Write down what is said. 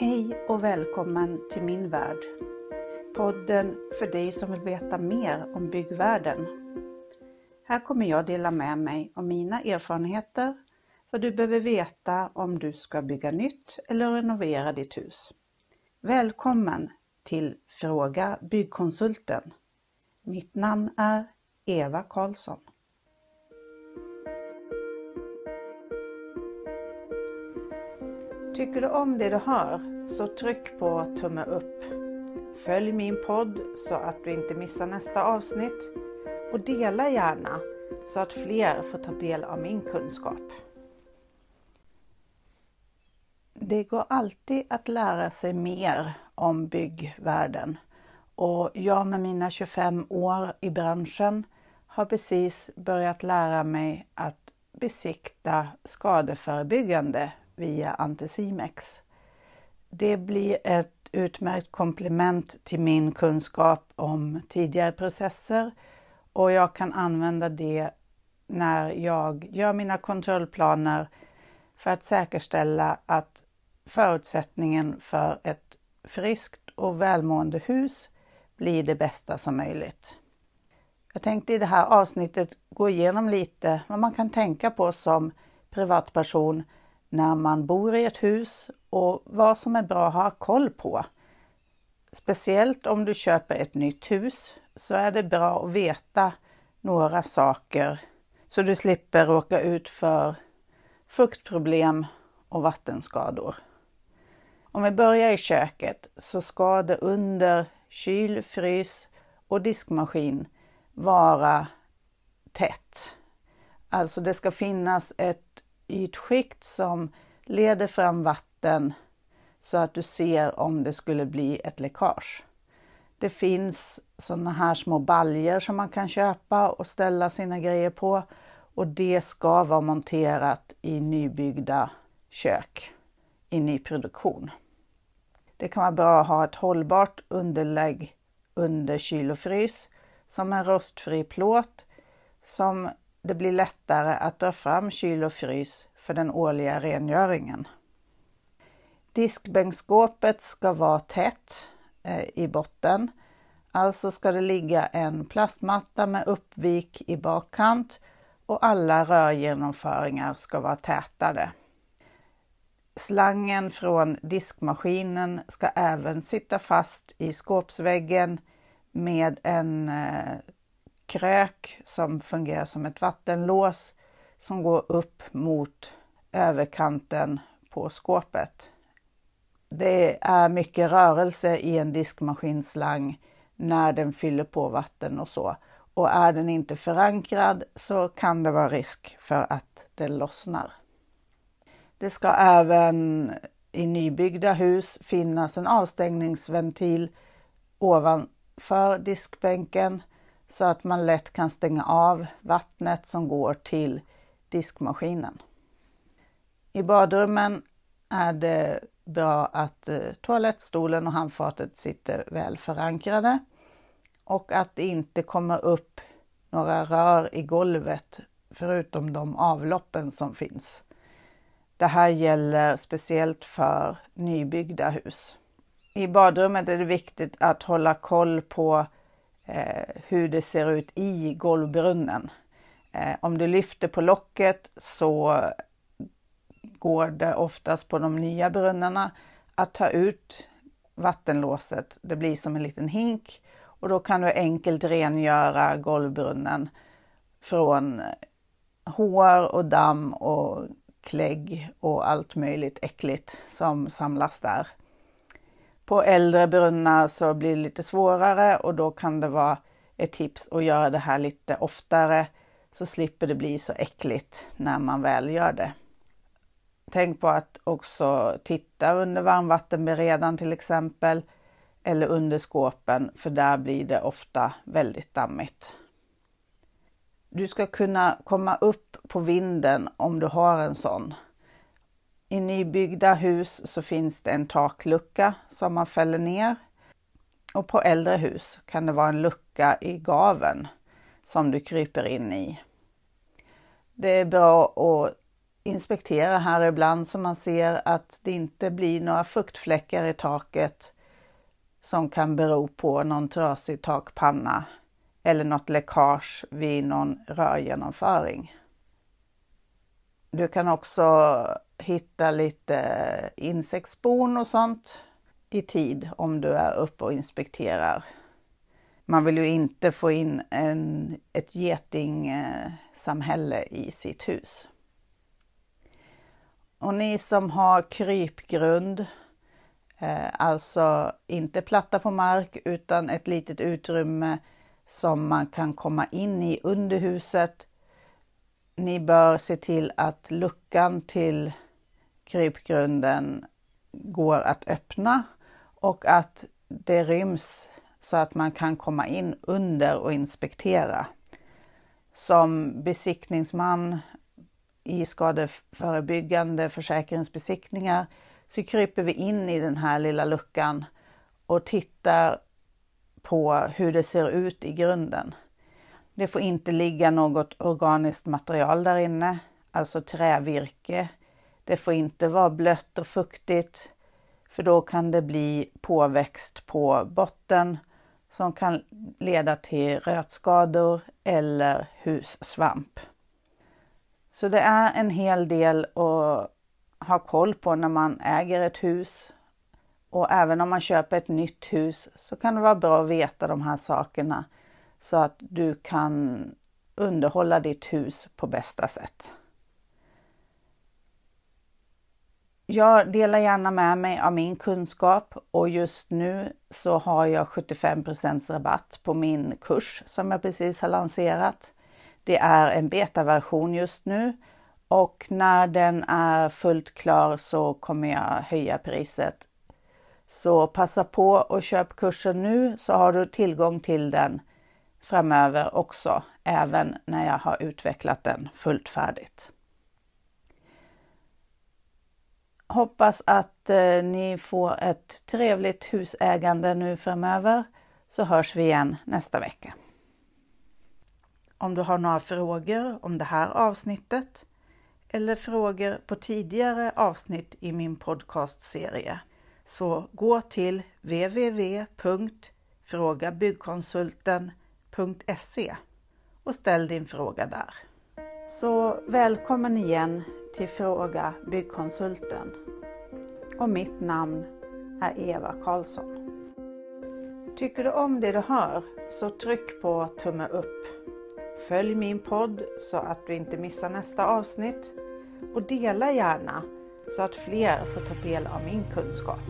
Hej och välkommen till min värld. Podden för dig som vill veta mer om byggvärlden. Här kommer jag dela med mig av mina erfarenheter, vad du behöver veta om du ska bygga nytt eller renovera ditt hus. Välkommen till Fråga Byggkonsulten. Mitt namn är Eva Karlsson. Tycker du om det du hör så tryck på tumme upp. Följ min podd så att du inte missar nästa avsnitt och dela gärna så att fler får ta del av min kunskap. Det går alltid att lära sig mer om byggvärlden och jag med mina 25 år i branschen har precis börjat lära mig att besikta skadeförebyggande via Anticimex. Det blir ett utmärkt komplement till min kunskap om tidigare processer och jag kan använda det när jag gör mina kontrollplaner för att säkerställa att förutsättningen för ett friskt och välmående hus blir det bästa som möjligt. Jag tänkte i det här avsnittet gå igenom lite vad man kan tänka på som privatperson när man bor i ett hus och vad som är bra att ha koll på. Speciellt om du köper ett nytt hus så är det bra att veta några saker så du slipper råka ut för fuktproblem och vattenskador. Om vi börjar i köket så ska det under kyl, frys och diskmaskin vara tätt. Alltså det ska finnas ett ytskikt som leder fram vatten så att du ser om det skulle bli ett läckage. Det finns sådana här små baljer som man kan köpa och ställa sina grejer på och det ska vara monterat i nybyggda kök i nyproduktion. Det kan vara bra att ha ett hållbart underlägg under kyl och frys som en rostfri plåt som det blir lättare att dra fram kyl och frys för den årliga rengöringen. Diskbänkskåpet ska vara tätt eh, i botten. Alltså ska det ligga en plastmatta med uppvik i bakkant och alla rörgenomföringar ska vara tätade. Slangen från diskmaskinen ska även sitta fast i skåpsväggen med en eh, krök som fungerar som ett vattenlås som går upp mot överkanten på skåpet. Det är mycket rörelse i en diskmaskinslang när den fyller på vatten och så. Och är den inte förankrad så kan det vara risk för att den lossnar. Det ska även i nybyggda hus finnas en avstängningsventil ovanför diskbänken så att man lätt kan stänga av vattnet som går till diskmaskinen. I badrummen är det bra att eh, toalettstolen och handfatet sitter väl förankrade och att det inte kommer upp några rör i golvet förutom de avloppen som finns. Det här gäller speciellt för nybyggda hus. I badrummet är det viktigt att hålla koll på eh, hur det ser ut i golvbrunnen. Eh, om du lyfter på locket så går det oftast på de nya brunnarna att ta ut vattenlåset. Det blir som en liten hink och då kan du enkelt rengöra golvbrunnen från hår och damm och klägg och allt möjligt äckligt som samlas där. På äldre brunnar så blir det lite svårare och då kan det vara ett tips att göra det här lite oftare så slipper det bli så äckligt när man väl gör det. Tänk på att också titta under varmvattenberedaren till exempel eller under skåpen för där blir det ofta väldigt dammigt. Du ska kunna komma upp på vinden om du har en sån. I nybyggda hus så finns det en taklucka som man fäller ner och på äldre hus kan det vara en lucka i gaven som du kryper in i. Det är bra att inspektera här ibland så man ser att det inte blir några fuktfläckar i taket som kan bero på någon trasig takpanna eller något läckage vid någon rörgenomföring. Du kan också hitta lite insektsbon och sånt i tid om du är uppe och inspekterar. Man vill ju inte få in en, ett getingsamhälle i sitt hus. Och ni som har krypgrund, eh, alltså inte platta på mark utan ett litet utrymme som man kan komma in i under huset. Ni bör se till att luckan till krypgrunden går att öppna och att det ryms så att man kan komma in under och inspektera. Som besiktningsman i skadeförebyggande försäkringsbesiktningar så kryper vi in i den här lilla luckan och tittar på hur det ser ut i grunden. Det får inte ligga något organiskt material där inne, alltså trävirke. Det får inte vara blött och fuktigt, för då kan det bli påväxt på botten som kan leda till rötskador eller hussvamp. Så det är en hel del att ha koll på när man äger ett hus. Och även om man köper ett nytt hus så kan det vara bra att veta de här sakerna så att du kan underhålla ditt hus på bästa sätt. Jag delar gärna med mig av min kunskap och just nu så har jag 75% rabatt på min kurs som jag precis har lanserat. Det är en betaversion just nu och när den är fullt klar så kommer jag höja priset. Så passa på och köp kursen nu så har du tillgång till den framöver också, även när jag har utvecklat den fullt färdigt. Hoppas att eh, ni får ett trevligt husägande nu framöver så hörs vi igen nästa vecka. Om du har några frågor om det här avsnittet eller frågor på tidigare avsnitt i min podcastserie så gå till www.frågabyggkonsulten.se och ställ din fråga där. Så välkommen igen till Fråga Byggkonsulten. Och mitt namn är Eva Karlsson. Tycker du om det du hör så tryck på tumme upp. Följ min podd så att du inte missar nästa avsnitt och dela gärna så att fler får ta del av min kunskap.